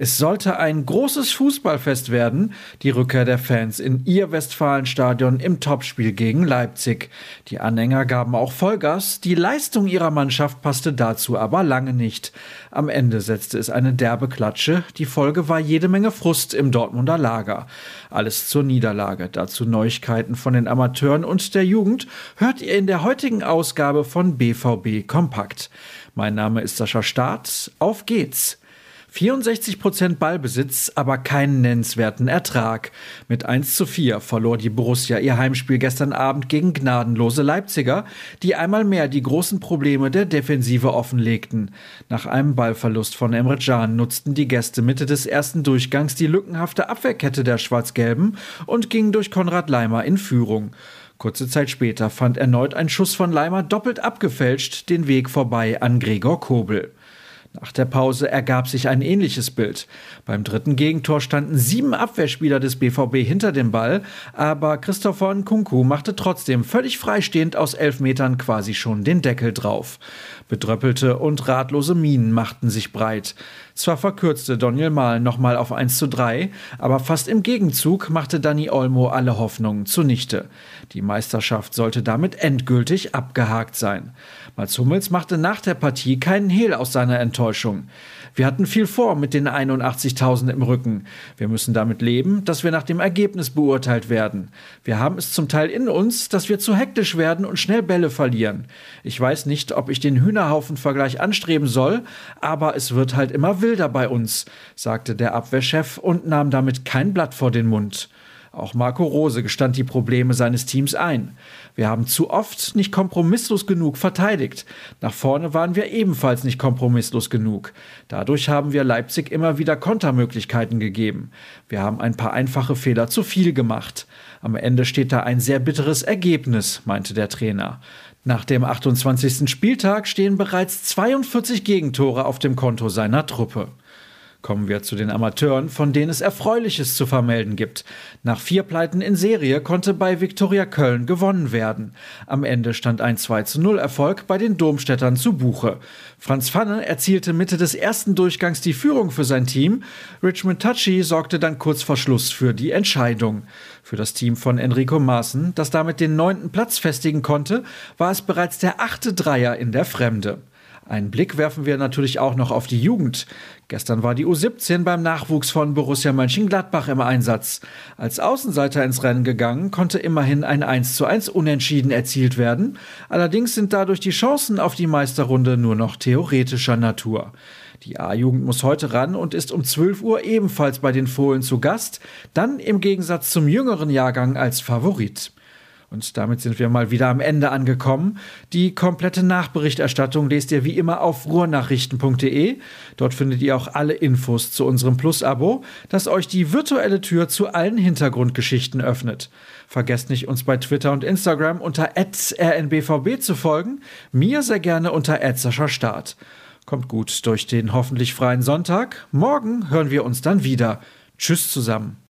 Es sollte ein großes Fußballfest werden, die Rückkehr der Fans in ihr Westfalenstadion im Topspiel gegen Leipzig. Die Anhänger gaben auch Vollgas, die Leistung ihrer Mannschaft passte dazu aber lange nicht. Am Ende setzte es eine derbe Klatsche, die Folge war jede Menge Frust im Dortmunder Lager. Alles zur Niederlage, dazu Neuigkeiten von den Amateuren und der Jugend hört ihr in der heutigen Ausgabe von BVB Kompakt. Mein Name ist Sascha Staat, auf geht's! 64 Prozent Ballbesitz, aber keinen nennenswerten Ertrag. Mit 1 zu 4 verlor die Borussia ihr Heimspiel gestern Abend gegen gnadenlose Leipziger, die einmal mehr die großen Probleme der Defensive offenlegten. Nach einem Ballverlust von Emre Can nutzten die Gäste Mitte des ersten Durchgangs die lückenhafte Abwehrkette der Schwarz-Gelben und gingen durch Konrad Leimer in Führung. Kurze Zeit später fand erneut ein Schuss von Leimer doppelt abgefälscht den Weg vorbei an Gregor Kobel. Nach der Pause ergab sich ein ähnliches Bild. Beim dritten Gegentor standen sieben Abwehrspieler des BVB hinter dem Ball, aber Christopher Nkunku machte trotzdem völlig freistehend aus elf Metern quasi schon den Deckel drauf. Bedröppelte und ratlose Minen machten sich breit. Zwar verkürzte Daniel Mahl nochmal auf 1 zu 3, aber fast im Gegenzug machte Dani Olmo alle Hoffnungen zunichte. Die Meisterschaft sollte damit endgültig abgehakt sein. Mats Hummels machte nach der Partie keinen Hehl aus seiner Enttäuschung Enttäuschung. Wir hatten viel vor mit den 81.000 im Rücken. Wir müssen damit leben, dass wir nach dem Ergebnis beurteilt werden. Wir haben es zum Teil in uns, dass wir zu hektisch werden und schnell Bälle verlieren. Ich weiß nicht, ob ich den Hühnerhaufen-Vergleich anstreben soll, aber es wird halt immer wilder bei uns, sagte der Abwehrchef und nahm damit kein Blatt vor den Mund. Auch Marco Rose gestand die Probleme seines Teams ein. Wir haben zu oft nicht kompromisslos genug verteidigt. Nach vorne waren wir ebenfalls nicht kompromisslos genug. Dadurch haben wir Leipzig immer wieder Kontermöglichkeiten gegeben. Wir haben ein paar einfache Fehler zu viel gemacht. Am Ende steht da ein sehr bitteres Ergebnis, meinte der Trainer. Nach dem 28. Spieltag stehen bereits 42 Gegentore auf dem Konto seiner Truppe. Kommen wir zu den Amateuren, von denen es Erfreuliches zu vermelden gibt. Nach vier Pleiten in Serie konnte bei Viktoria Köln gewonnen werden. Am Ende stand ein 2 zu 0 Erfolg bei den Domstädtern zu Buche. Franz Pfanne erzielte Mitte des ersten Durchgangs die Führung für sein Team. Richmond Tachi sorgte dann kurz vor Schluss für die Entscheidung. Für das Team von Enrico Maaßen, das damit den neunten Platz festigen konnte, war es bereits der achte Dreier in der Fremde. Einen Blick werfen wir natürlich auch noch auf die Jugend. Gestern war die U17 beim Nachwuchs von Borussia Mönchengladbach im Einsatz. Als Außenseiter ins Rennen gegangen, konnte immerhin ein 1 zu 1 Unentschieden erzielt werden. Allerdings sind dadurch die Chancen auf die Meisterrunde nur noch theoretischer Natur. Die A-Jugend muss heute ran und ist um 12 Uhr ebenfalls bei den Fohlen zu Gast, dann im Gegensatz zum jüngeren Jahrgang als Favorit. Und damit sind wir mal wieder am Ende angekommen. Die komplette Nachberichterstattung lest ihr wie immer auf ruhrnachrichten.de. Dort findet ihr auch alle Infos zu unserem Plus-Abo, das euch die virtuelle Tür zu allen Hintergrundgeschichten öffnet. Vergesst nicht, uns bei Twitter und Instagram unter rnbvb zu folgen, mir sehr gerne unter Start. Kommt gut durch den hoffentlich freien Sonntag. Morgen hören wir uns dann wieder. Tschüss zusammen.